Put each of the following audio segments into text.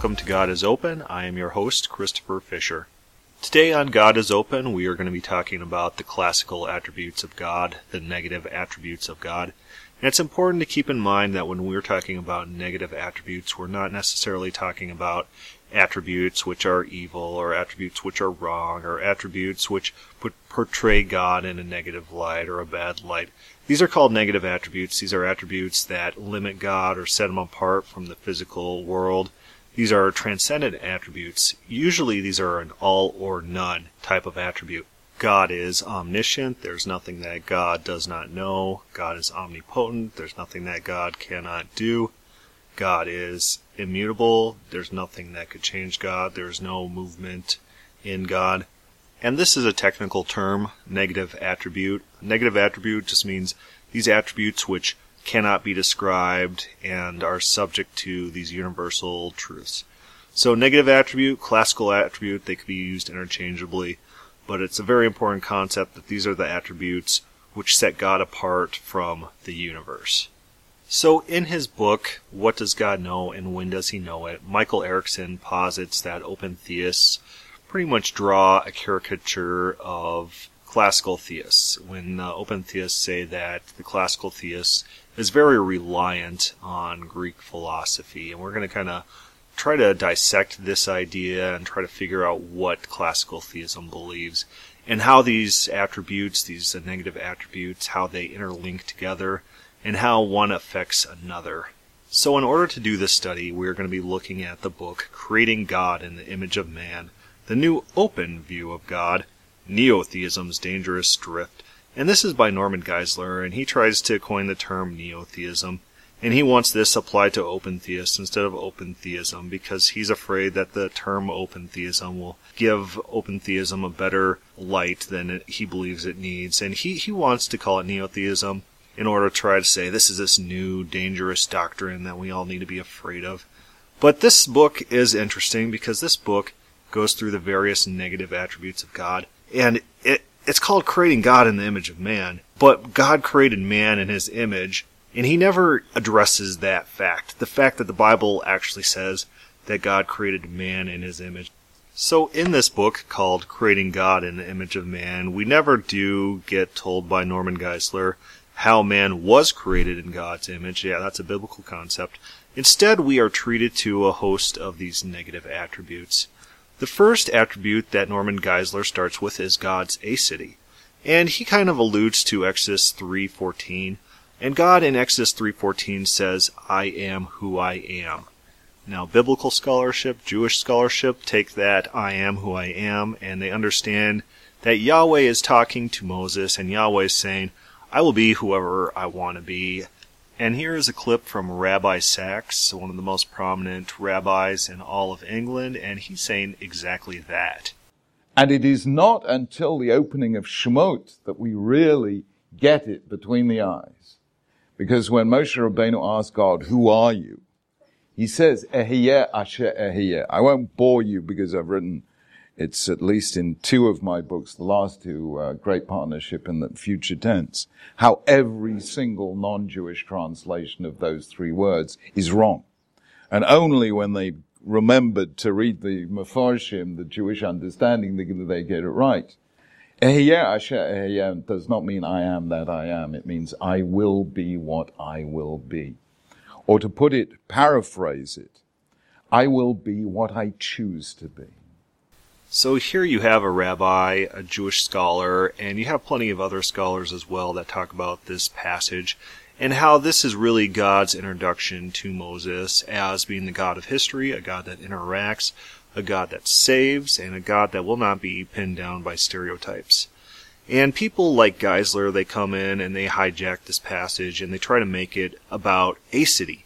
welcome to God is Open. I am your host, Christopher Fisher. Today on God is Open, we are going to be talking about the classical attributes of God, the negative attributes of God. And it's important to keep in mind that when we're talking about negative attributes, we're not necessarily talking about attributes which are evil, or attributes which are wrong, or attributes which portray God in a negative light or a bad light. These are called negative attributes. These are attributes that limit God or set him apart from the physical world. These are transcendent attributes. Usually these are an all or none type of attribute. God is omniscient. There's nothing that God does not know. God is omnipotent. There's nothing that God cannot do. God is immutable. There's nothing that could change God. There's no movement in God. And this is a technical term, negative attribute. Negative attribute just means these attributes which cannot be described and are subject to these universal truths. So negative attribute, classical attribute, they could be used interchangeably, but it's a very important concept that these are the attributes which set God apart from the universe. So in his book, What Does God Know and When Does He Know It, Michael Erickson posits that open theists pretty much draw a caricature of classical theists when uh, open theists say that the classical theist is very reliant on Greek philosophy. And we're going to kind of try to dissect this idea and try to figure out what classical theism believes and how these attributes, these negative attributes, how they interlink together and how one affects another. So in order to do this study, we're going to be looking at the book Creating God in the Image of Man the New Open View of God, Neotheism's Dangerous Drift. And this is by Norman Geisler, and he tries to coin the term neotheism. And he wants this applied to open theists instead of open theism because he's afraid that the term open theism will give open theism a better light than it, he believes it needs. And he, he wants to call it neotheism in order to try to say this is this new dangerous doctrine that we all need to be afraid of. But this book is interesting because this book goes through the various negative attributes of God. And it, it's called creating God in the image of man, but God created man in his image, and he never addresses that fact. The fact that the Bible actually says that God created man in his image. So in this book called Creating God in the Image of Man, we never do get told by Norman Geisler how man was created in God's image. Yeah, that's a biblical concept. Instead, we are treated to a host of these negative attributes. The first attribute that Norman Geisler starts with is God's aseity. And he kind of alludes to Exodus 3:14. And God in Exodus 3:14 says, "I am who I am." Now, biblical scholarship, Jewish scholarship take that I am who I am and they understand that Yahweh is talking to Moses and Yahweh is saying, I will be whoever I want to be and here is a clip from Rabbi Sacks, one of the most prominent rabbis in all of England, and he's saying exactly that. And it is not until the opening of Shemot that we really get it between the eyes. Because when Moshe Rabbeinu asked God, who are you? He says, Ehyeh Asher Ehyeh. I won't bore you because I've written it's at least in two of my books, the last two, uh, Great Partnership and the Future Tense, how every single non-Jewish translation of those three words is wrong. And only when they remembered to read the Mefarshim, the Jewish understanding, they get it right. Ehyeh does not mean I am that I am. It means I will be what I will be. Or to put it, paraphrase it, I will be what I choose to be. So here you have a rabbi, a Jewish scholar, and you have plenty of other scholars as well that talk about this passage and how this is really God's introduction to Moses as being the God of history, a God that interacts, a God that saves, and a God that will not be pinned down by stereotypes. And people like Geisler, they come in and they hijack this passage and they try to make it about aseity.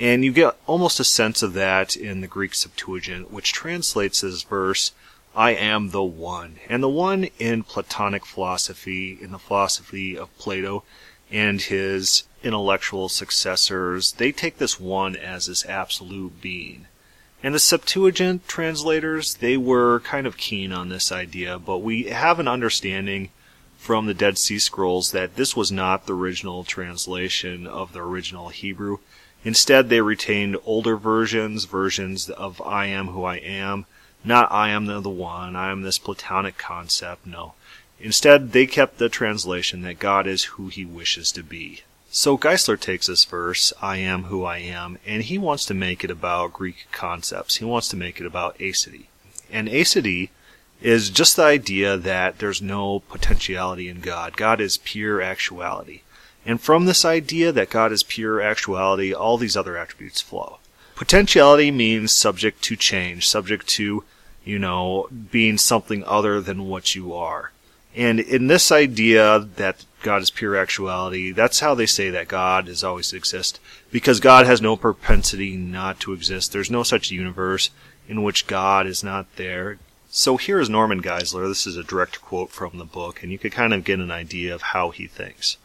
And you get almost a sense of that in the Greek Septuagint, which translates this verse, I am the one. And the one in Platonic philosophy, in the philosophy of Plato and his intellectual successors, they take this one as this absolute being. And the Septuagint translators, they were kind of keen on this idea, but we have an understanding from the Dead Sea Scrolls that this was not the original translation of the original Hebrew. Instead, they retained older versions, versions of I am who I am, not I am the, one, I am this Platonic concept, no. Instead, they kept the translation that God is who he wishes to be. So Geisler takes this verse, I am who I am, and he wants to make it about Greek concepts. He wants to make it about aseity. And aseity is just the idea that there's no potentiality in God. God is pure actuality. And from this idea that God is pure actuality, all these other attributes flow. Potentiality means subject to change, subject to, you know, being something other than what you are. And in this idea that God is pure actuality, that's how they say that God is always exist. Because God has no propensity not to exist. There's no such universe in which God is not there. So here is Norman Geisler. This is a direct quote from the book, and you could kind of get an idea of how he thinks.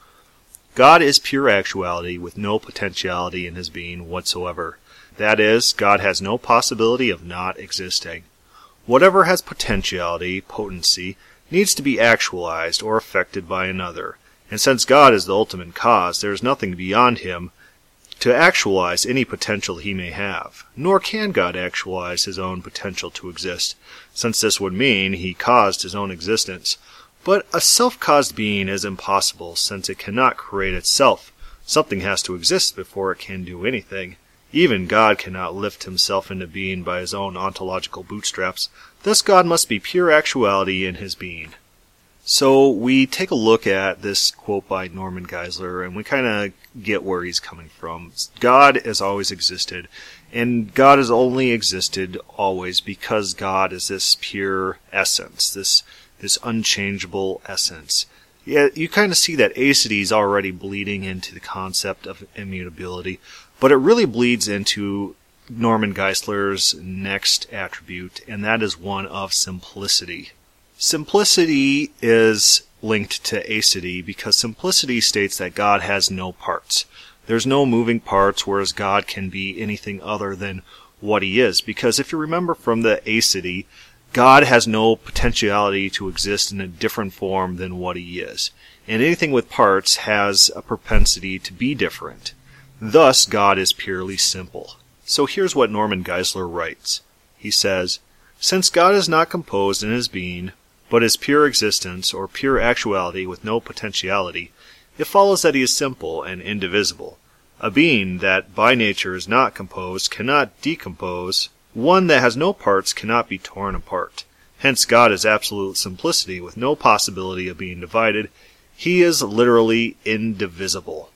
God is pure actuality with no potentiality in his being whatsoever. That is, God has no possibility of not existing. Whatever has potentiality, potency, needs to be actualized or affected by another. And since God is the ultimate cause, there is nothing beyond him to actualize any potential he may have. Nor can God actualize his own potential to exist, since this would mean he caused his own existence. But a self-caused being is impossible, since it cannot create itself. Something has to exist before it can do anything. Even God cannot lift himself into being by his own ontological bootstraps. Thus God must be pure actuality in his being. So we take a look at this quote by Norman Geisler and we kind of get where he's coming from. God has always existed and God has only existed always because God is this pure essence, this this unchangeable essence. Yeah, you kind of see that aseity is already bleeding into the concept of immutability, but it really bleeds into Norman Geisler's next attribute, and that is one of simplicity. Simplicity is linked to aseity because simplicity states that God has no parts. There's no moving parts, whereas God can be anything other than what he is. Because if you remember from the aseity, God has no potentiality to exist in a different form than what he is. And anything with parts has a propensity to be different. Thus, God is purely simple. So here's what Norman Geisler writes. He says, Since God is not composed in his being, but is pure existence or pure actuality with no potentiality, it follows that he is simple and indivisible. A being that by nature is not composed cannot decompose one that has no parts cannot be torn apart. Hence God is absolute simplicity with no possibility of being divided. He is literally indivisible.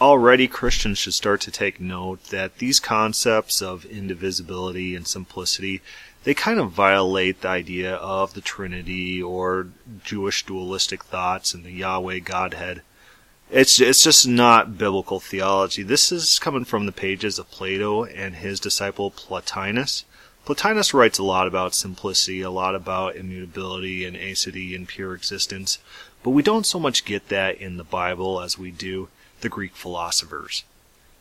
Already Christians should start to take note that these concepts of indivisibility and simplicity, they kind of violate the idea of the Trinity or Jewish dualistic thoughts and the Yahweh Godhead. It's it's just not biblical theology. This is coming from the pages of Plato and his disciple Plotinus. Plotinus writes a lot about simplicity, a lot about immutability and aseity and pure existence, but we don't so much get that in the Bible as we do the Greek philosophers.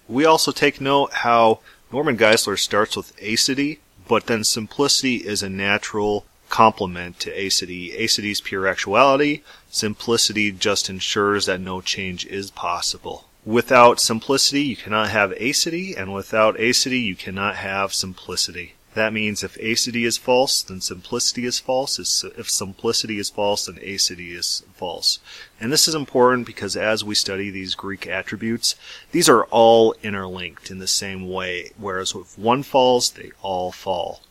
We also take note how Norman Geisler starts with aseity, but then simplicity is a natural complement to. Aseity is pure actuality. Simplicity just ensures that no change is possible. Without simplicity, you cannot have aseity, and without aseity, you cannot have simplicity. That means if aseity is false, then simplicity is false. If simplicity is false, then aseity is false. And this is important because as we study these Greek attributes, these are all interlinked in the same way, whereas if one falls, they all fall.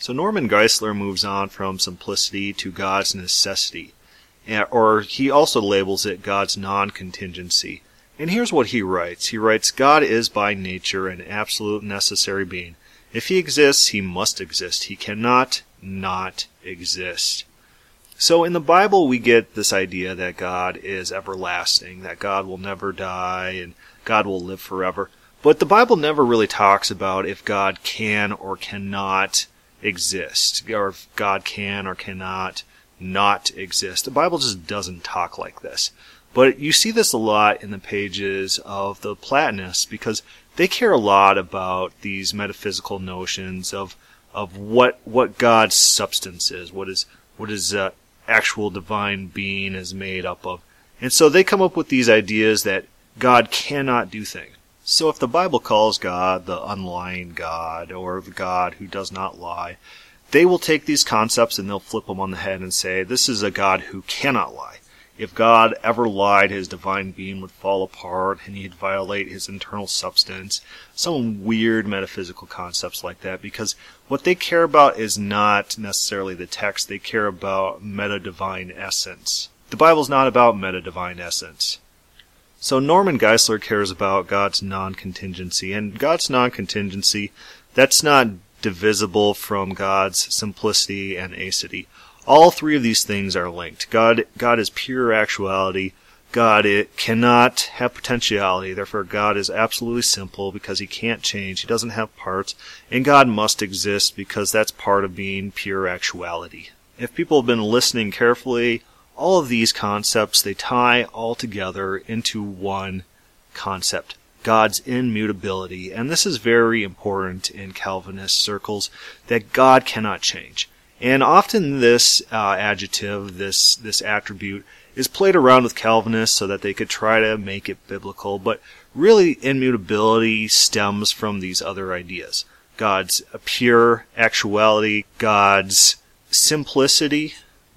So Norman Geisler moves on from simplicity to God's necessity, or he also labels it God's non-contingency. And here's what he writes. He writes, God is by nature an absolute necessary being. If he exists, he must exist. He cannot not exist. So in the Bible, we get this idea that God is everlasting, that God will never die, and God will live forever. But the Bible never really talks about if God can or cannot exist, or if God can or cannot not exist. The Bible just doesn't talk like this. But you see this a lot in the pages of the Platonists because they care a lot about these metaphysical notions of of what what God's substance is, what is what is uh, actual divine being is made up of, and so they come up with these ideas that God cannot do things. So if the Bible calls God the unlying God, or the God who does not lie, they will take these concepts and they'll flip them on the head and say, this is a God who cannot lie. If God ever lied, his divine being would fall apart and he'd violate his internal substance. Some weird metaphysical concepts like that because what they care about is not necessarily the text, they care about meta divine essence. The Bible's not about meta divine essence. So Norman Geisler cares about God's non-contingency, and God's non-contingency, that's not divisible from God's simplicity and aseity. All three of these things are linked. God, God is pure actuality. God it cannot have potentiality. Therefore, God is absolutely simple because he can't change. He doesn't have parts. And God must exist because that's part of being pure actuality. If people have been listening carefully, all of these concepts, they tie all together into one concept. God's immutability. And this is very important in Calvinist circles that God cannot change. And often this uh, adjective, this this attribute, is played around with Calvinists so that they could try to make it biblical. But really, immutability stems from these other ideas: God's pure actuality, God's simplicity.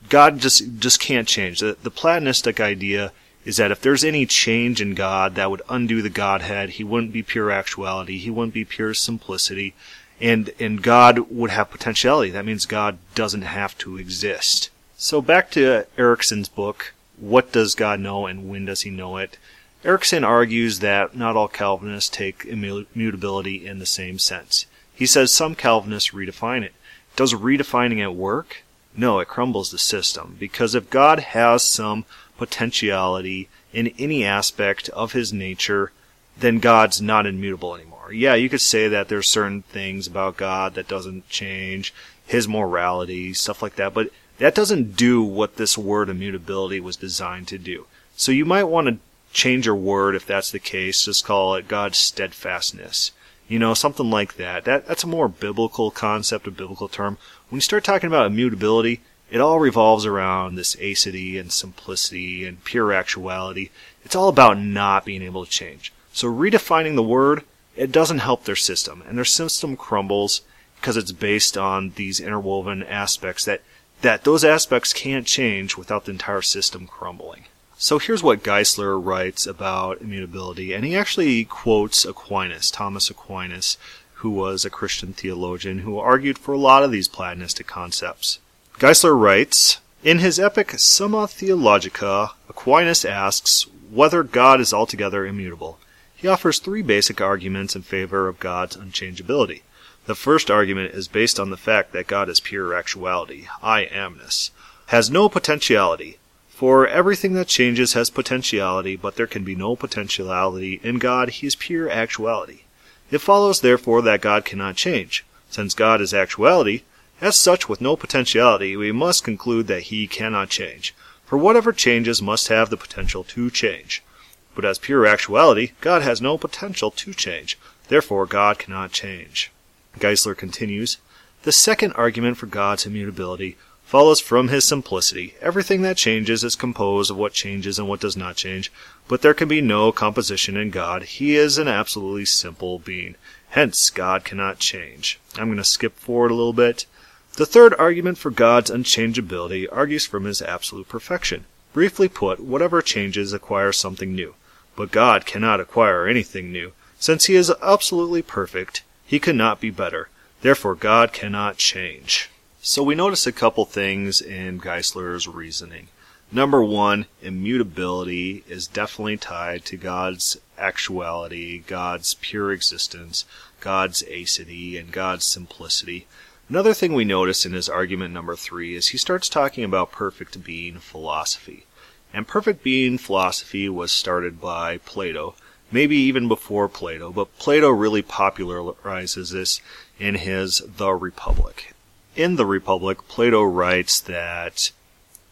God just just can't change. The, the Platonistic idea is that if there's any change in God that would undo the Godhead, He wouldn't be pure actuality. He wouldn't be pure simplicity and and God would have potentiality. That means God doesn't have to exist. So back to Erickson's book, what does God know and when does he know it? Erickson argues that not all Calvinists take immutability in the same sense. He says some Calvinists redefine it. Does redefining it work? No, it crumbles the system because if God has some potentiality in any aspect of his nature, then God's not immutable anymore yeah, you could say that there's certain things about God that doesn't change, his morality, stuff like that, but that doesn't do what this word immutability was designed to do. So you might want to change your word if that's the case, just call it God's steadfastness. You know, something like that. That that's a more biblical concept, a biblical term. When you start talking about immutability, it all revolves around this aseity and simplicity and pure actuality. It's all about not being able to change. So redefining the word it doesn't help their system, and their system crumbles because it's based on these interwoven aspects that that those aspects can't change without the entire system crumbling. So here's what Geisler writes about immutability, and he actually quotes Aquinas, Thomas Aquinas, who was a Christian theologian who argued for a lot of these Platonistic concepts. Geisler writes, in his epic Summa Theologica, Aquinas asks whether God is altogether immutable. He offers three basic arguments in favor of God's unchangeability. The first argument is based on the fact that God is pure actuality, I amness, has no potentiality. For everything that changes has potentiality, but there can be no potentiality in God. He is pure actuality. It follows, therefore, that God cannot change. Since God is actuality, as such with no potentiality, we must conclude that he cannot change. For whatever changes must have the potential to change. But as pure actuality, God has no potential to change. Therefore, God cannot change. Geisler continues, The second argument for God's immutability follows from his simplicity. Everything that changes is composed of what changes and what does not change, but there can be no composition in God. He is an absolutely simple being. Hence, God cannot change. I'm going to skip forward a little bit. The third argument for God's unchangeability argues from his absolute perfection. Briefly put, whatever changes acquires something new. But God cannot acquire anything new. Since he is absolutely perfect, he cannot be better. Therefore, God cannot change. So we notice a couple things in Geisler's reasoning. Number one, immutability is definitely tied to God's actuality, God's pure existence, God's aseity, and God's simplicity. Another thing we notice in his argument number three is he starts talking about perfect being philosophy. And perfect being philosophy was started by Plato, maybe even before Plato, but Plato really popularizes this in his The Republic. In The Republic, Plato writes that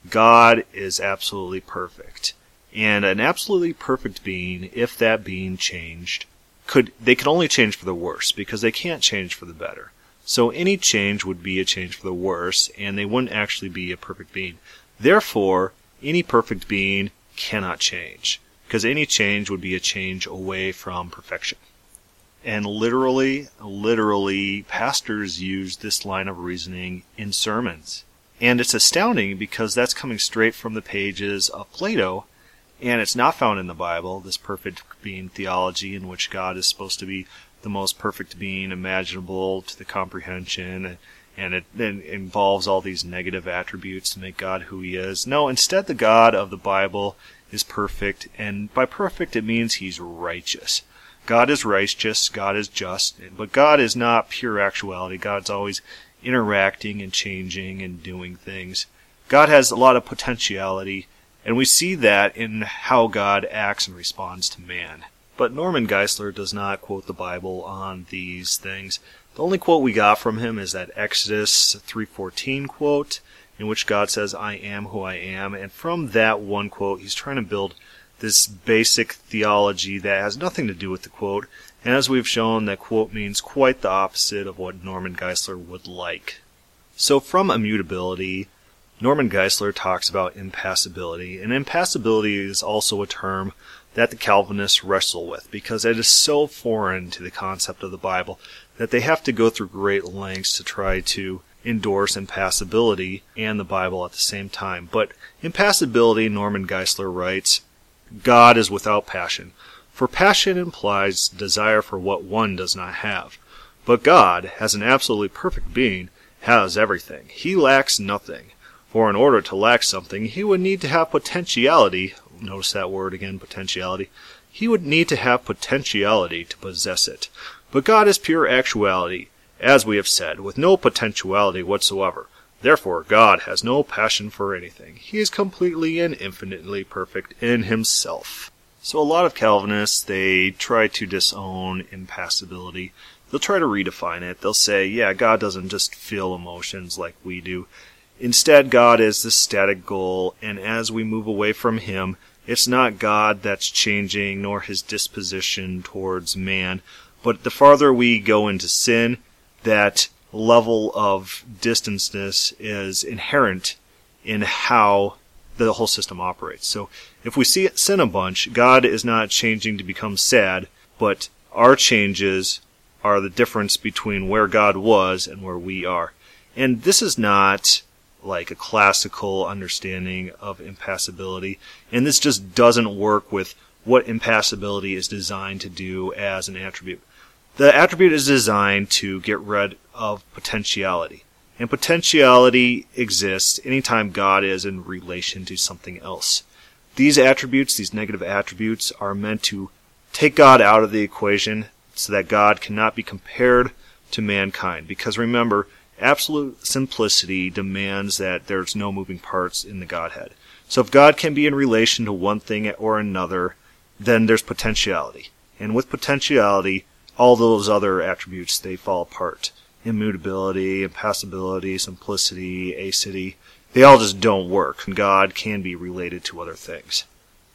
God is absolutely perfect. And an absolutely perfect being, if that being changed, could they could only change for the worse because they can't change for the better. So any change would be a change for the worse, and they wouldn't actually be a perfect being. Therefore, any perfect being cannot change, because any change would be a change away from perfection. And literally, literally, pastors use this line of reasoning in sermons. And it's astounding because that's coming straight from the pages of Plato, and it's not found in the Bible, this perfect being theology in which God is supposed to be the most perfect being imaginable to the comprehension, and it, it involves all these negative attributes to make God who he is. No, instead, the God of the Bible is perfect, and by perfect it means he's righteous. God is righteous, God is just, but God is not pure actuality. God's always interacting and changing and doing things. God has a lot of potentiality, and we see that in how God acts and responds to man. But Norman Geisler does not quote the Bible on these things. The only quote we got from him is that Exodus 3:14 quote in which God says I am who I am and from that one quote he's trying to build this basic theology that has nothing to do with the quote and as we've shown that quote means quite the opposite of what Norman Geisler would like. So from immutability Norman Geisler talks about impassibility, and impassibility is also a term that the Calvinists wrestle with because it is so foreign to the concept of the Bible that they have to go through great lengths to try to endorse impassibility and the Bible at the same time. But impassibility, Norman Geisler writes, God is without passion, for passion implies desire for what one does not have. But God, as an absolutely perfect being, has everything. He lacks nothing. For in order to lack something, he would need to have potentiality notice that word again, potentiality, he would need to have potentiality to possess it. But God is pure actuality, as we have said, with no potentiality whatsoever. Therefore, God has no passion for anything. He is completely and infinitely perfect in himself. So a lot of Calvinists, they try to disown impassibility. They'll try to redefine it. They'll say, yeah, God doesn't just feel emotions like we do. Instead, God is the static goal, and as we move away from Him, it's not God that's changing, nor his disposition towards man. But the farther we go into sin, that level of distanceness is inherent in how the whole system operates. So if we see it sin a bunch, God is not changing to become sad, but our changes are the difference between where God was and where we are. And this is not like a classical understanding of impassibility. And this just doesn't work with what impassibility is designed to do as an attribute. The attribute is designed to get rid of potentiality. And potentiality exists anytime God is in relation to something else. These attributes, these negative attributes, are meant to take God out of the equation so that God cannot be compared to mankind. Because remember, absolute simplicity demands that there's no moving parts in the Godhead. So if God can be in relation to one thing or another, then there's potentiality. And with potentiality, all those other attributes, they fall apart. Immutability, impassibility, simplicity, aseity, they all just don't work. And God can be related to other things.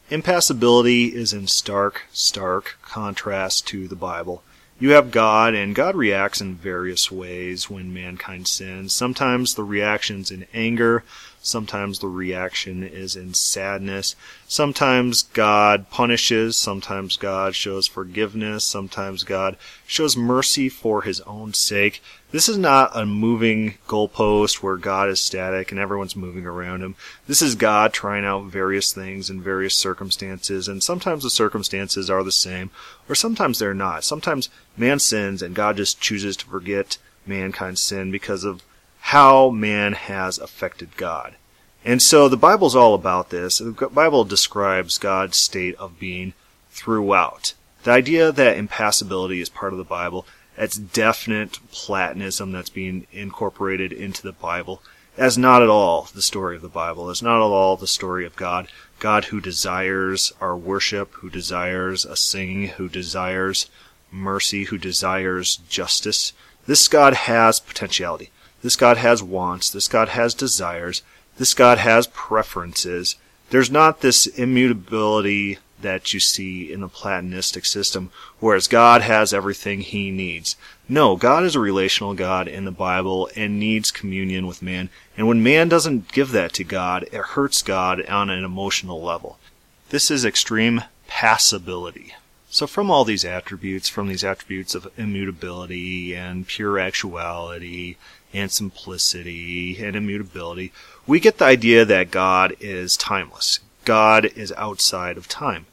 Impassibility is in stark, stark contrast to the Bible. You have God, and God reacts in various ways when mankind sins. Sometimes the reaction's in anger, sometimes the reaction is in sadness. Sometimes God punishes, sometimes God shows forgiveness, sometimes God shows mercy for his own sake. This is not a moving goalpost where God is static and everyone's moving around him. This is God trying out various things in various circumstances, and sometimes the circumstances are the same, or sometimes they're not. Sometimes man sins and God just chooses to forget mankind's sin because of how man has affected God. And so the Bible's all about this. The Bible describes God's state of being throughout. The idea that impassibility is part of the Bible that's definite Platonism that's being incorporated into the Bible. That's not at all the story of the Bible. It's not at all the story of God. God who desires our worship, who desires a singing, who desires mercy, who desires justice. This God has potentiality. This God has wants. This God has desires. This God has preferences. There's not this immutability that you see in the Platonistic system, whereas God has everything he needs. No, God is a relational God in the Bible and needs communion with man. And when man doesn't give that to God, it hurts God on an emotional level. This is extreme passibility. So from all these attributes, from these attributes of immutability and pure actuality and simplicity and immutability, we get the idea that God is timeless. God is outside of time.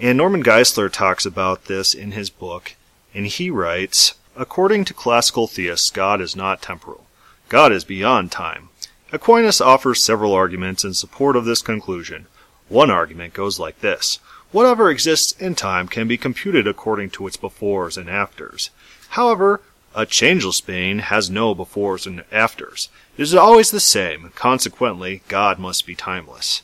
And Norman Geisler talks about this in his book, and he writes, According to classical theists, God is not temporal. God is beyond time. Aquinas offers several arguments in support of this conclusion. One argument goes like this. Whatever exists in time can be computed according to its befores and afters. However, a changeless being has no befores and afters. It is always the same. Consequently, God must be timeless.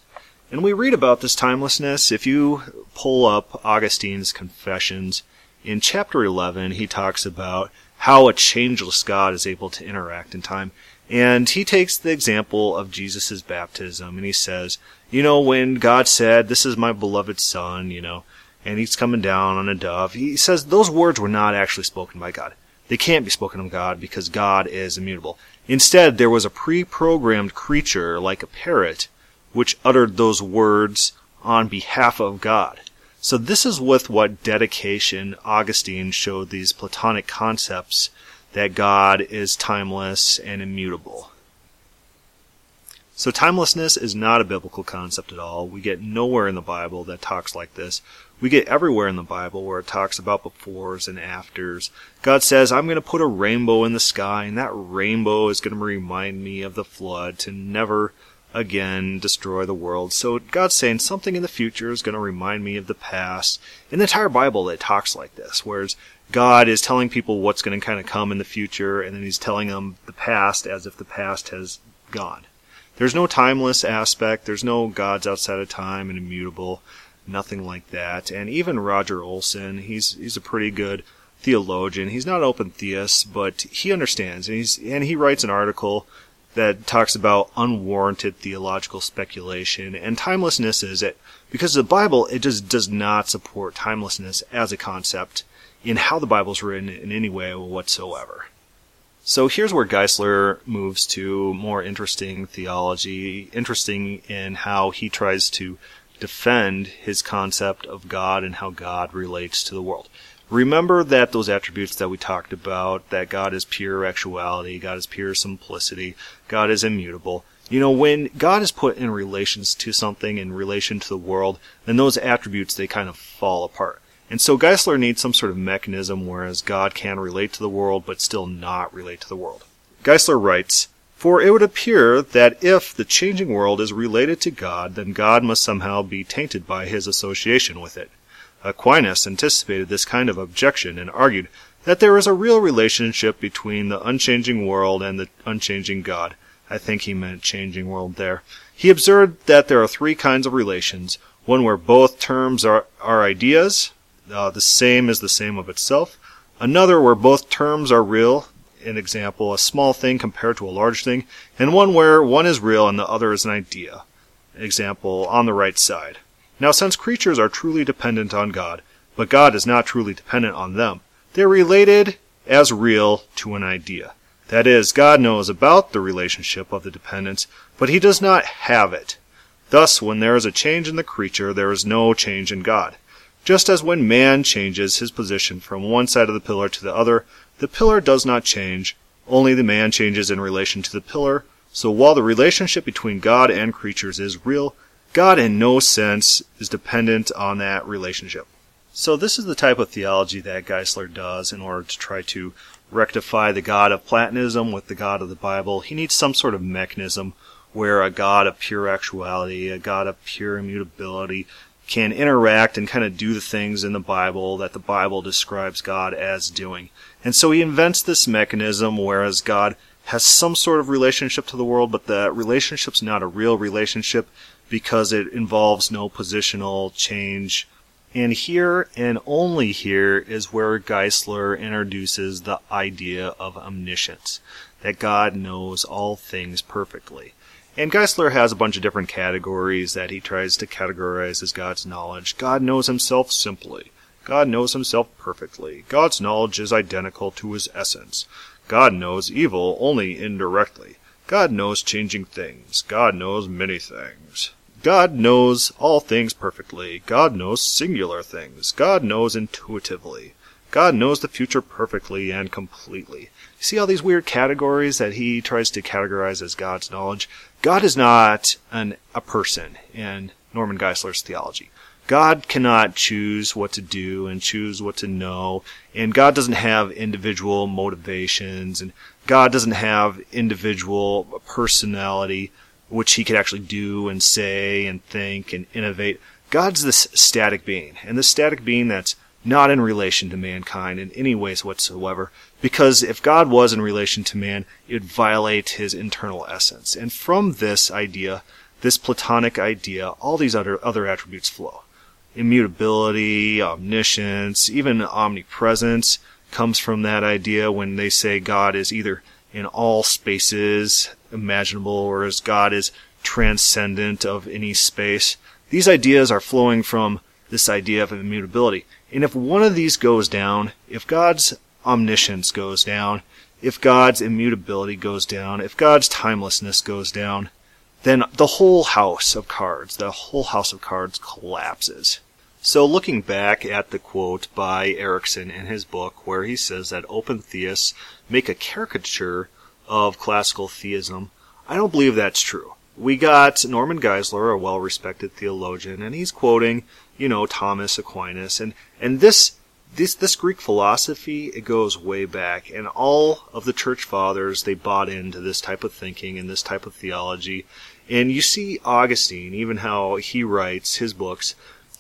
And we read about this timelessness if you pull up Augustine's Confessions. In chapter 11, he talks about how a changeless God is able to interact in time. And he takes the example of Jesus' baptism and he says, you know, when God said, This is my beloved Son, you know, and he's coming down on a dove, he says those words were not actually spoken by God. They can't be spoken of God because God is immutable. Instead, there was a pre programmed creature like a parrot which uttered those words on behalf of God. So this is with what dedication Augustine showed these Platonic concepts that God is timeless and immutable. So timelessness is not a biblical concept at all. We get nowhere in the Bible that talks like this. We get everywhere in the Bible where it talks about befores and afters. God says, I'm going to put a rainbow in the sky, and that rainbow is going to remind me of the flood to never again destroy the world. So God's saying something in the future is going to remind me of the past. In the entire Bible, it talks like this, whereas God is telling people what's going to kind of come in the future, and then He's telling them the past as if the past has gone. There's no timeless aspect. There's no gods outside of time and immutable. Nothing like that. And even Roger Olson, he's he's a pretty good theologian. He's not open theist, but he understands, and he's and he writes an article that talks about unwarranted theological speculation and timelessness is it because the Bible it just does not support timelessness as a concept in how the Bible's written in any way whatsoever. So here's where Geisler moves to more interesting theology, interesting in how he tries to defend his concept of God and how God relates to the world. Remember that those attributes that we talked about, that God is pure actuality, God is pure simplicity, God is immutable. You know, when God is put in relations to something, in relation to the world, then those attributes, they kind of fall apart. And so Geisler needs some sort of mechanism whereas God can relate to the world but still not relate to the world. Geisler writes, For it would appear that if the changing world is related to God, then God must somehow be tainted by his association with it. Aquinas anticipated this kind of objection and argued that there is a real relationship between the unchanging world and the unchanging God. I think he meant changing world there. He observed that there are three kinds of relations one where both terms are, are ideas, uh, the same is the same of itself, another where both terms are real, an example, a small thing compared to a large thing, and one where one is real and the other is an idea, example, on the right side. Now, since creatures are truly dependent on God, but God is not truly dependent on them, they are related as real to an idea. That is, God knows about the relationship of the dependence, but he does not have it. Thus, when there is a change in the creature, there is no change in God. Just as when man changes his position from one side of the pillar to the other, the pillar does not change, only the man changes in relation to the pillar. So while the relationship between God and creatures is real, God in no sense is dependent on that relationship. So this is the type of theology that Geisler does in order to try to rectify the God of Platonism with the God of the Bible. He needs some sort of mechanism where a God of pure actuality, a God of pure immutability, can interact and kind of do the things in the Bible that the Bible describes God as doing. And so he invents this mechanism whereas God has some sort of relationship to the world, but the relationship's not a real relationship because it involves no positional change. And here and only here is where Geisler introduces the idea of omniscience, that God knows all things perfectly. And Geisler has a bunch of different categories that he tries to categorize as God's knowledge. God knows himself simply. God knows himself perfectly. God's knowledge is identical to his essence. God knows evil only indirectly. God knows changing things. God knows many things. God knows all things perfectly. God knows singular things. God knows intuitively. God knows the future perfectly and completely. You see all these weird categories that he tries to categorize as God's knowledge? God is not an, a person in Norman Geisler's theology. God cannot choose what to do and choose what to know, and God doesn't have individual motivations, and God doesn't have individual personality, which he could actually do and say and think and innovate. God's this static being, and this static being that's not in relation to mankind in any ways whatsoever. Because if God was in relation to man, it would violate his internal essence. And from this idea, this Platonic idea, all these other, other attributes flow. Immutability, omniscience, even omnipresence comes from that idea when they say God is either in all spaces imaginable or as God is transcendent of any space. These ideas are flowing from this idea of immutability. And if one of these goes down, if God's omniscience goes down, if God's immutability goes down, if God's timelessness goes down, then the whole house of cards, the whole house of cards collapses. So looking back at the quote by Erickson in his book where he says that open theists make a caricature of classical theism, I don't believe that's true. We got Norman Geisler, a well-respected theologian, and he's quoting you know, Thomas Aquinas, and and this this this Greek philosophy it goes way back, and all of the church fathers they bought into this type of thinking and this type of theology, and you see Augustine, even how he writes his books.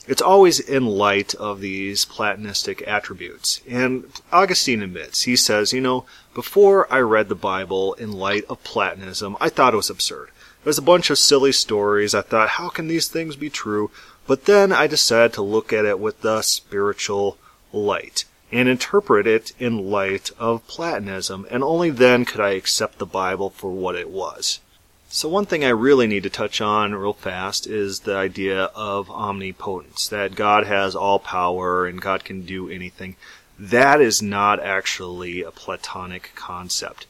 It's always in light of these Platonistic attributes. And Augustine admits, he says, you know, before I read the Bible in light of Platonism, I thought it was absurd. It was a bunch of silly stories. I thought, how can these things be true? But then I decided to look at it with the spiritual light and interpret it in light of Platonism, and only then could I accept the Bible for what it was. So one thing I really need to touch on real fast is the idea of omnipotence, that God has all power and God can do anything. That is not actually a Platonic concept.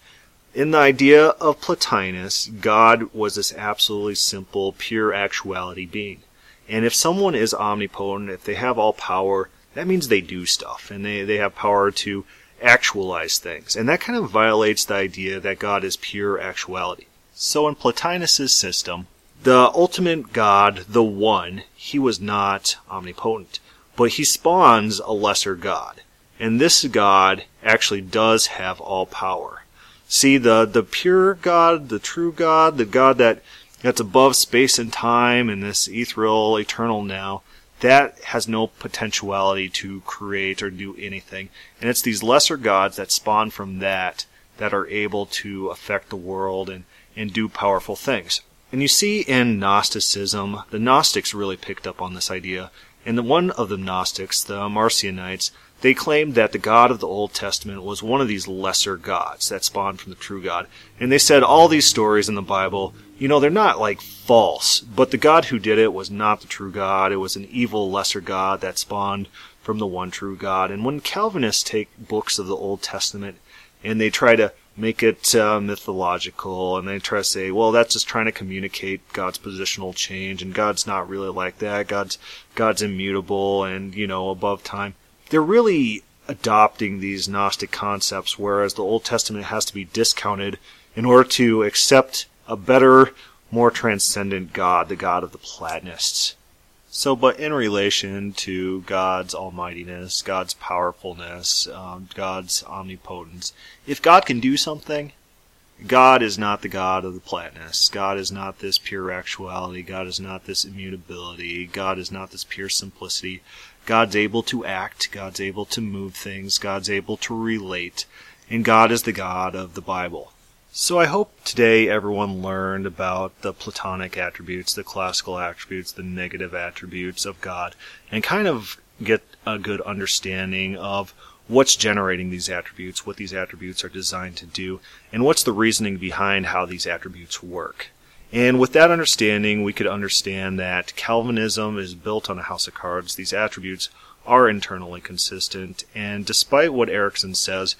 In the idea of Plotinus, God was this absolutely simple, pure actuality being. And if someone is omnipotent, if they have all power, that means they do stuff and they, they have power to actualize things. And that kind of violates the idea that God is pure actuality. So in Plotinus's system, the ultimate God, the One, he was not omnipotent, but he spawns a lesser God. And this God actually does have all power. See, the, the pure God, the true God, the God that that's above space and time and this ethereal, eternal now, that has no potentiality to create or do anything. And it's these lesser gods that spawn from that that are able to affect the world and, and do powerful things. And you see in Gnosticism, the Gnostics really picked up on this idea. And the one of the Gnostics, the Marcionites, they claimed that the God of the Old Testament was one of these lesser gods that spawned from the true God. And they said all these stories in the Bible you know, they're not like false, but the God who did it was not the true God. It was an evil lesser God that spawned from the one true God. And when Calvinists take books of the Old Testament and they try to make it uh, mythological and they try to say, well, that's just trying to communicate God's positional change and God's not really like that. God's, God's immutable and, you know, above time. They're really adopting these Gnostic concepts, whereas the Old Testament has to be discounted in order to accept a better, more transcendent God, the God of the Platonists. So, but in relation to God's almightiness, God's powerfulness, um, God's omnipotence, if God can do something, God is not the God of the Platonists. God is not this pure actuality. God is not this immutability. God is not this pure simplicity. God's able to act. God's able to move things. God's able to relate. And God is the God of the Bible. So I hope today everyone learned about the Platonic attributes, the classical attributes, the negative attributes of God, and kind of get a good understanding of what's generating these attributes, what these attributes are designed to do, and what's the reasoning behind how these attributes work. And with that understanding, we could understand that Calvinism is built on a house of cards. These attributes are internally consistent, and despite what Erickson says,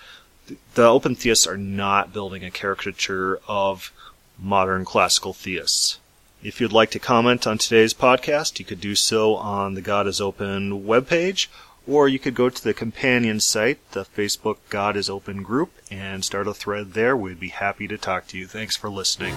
the open theists are not building a caricature of modern classical theists. If you'd like to comment on today's podcast, you could do so on the God is Open webpage, or you could go to the companion site, the Facebook God is Open group, and start a thread there. We'd be happy to talk to you. Thanks for listening.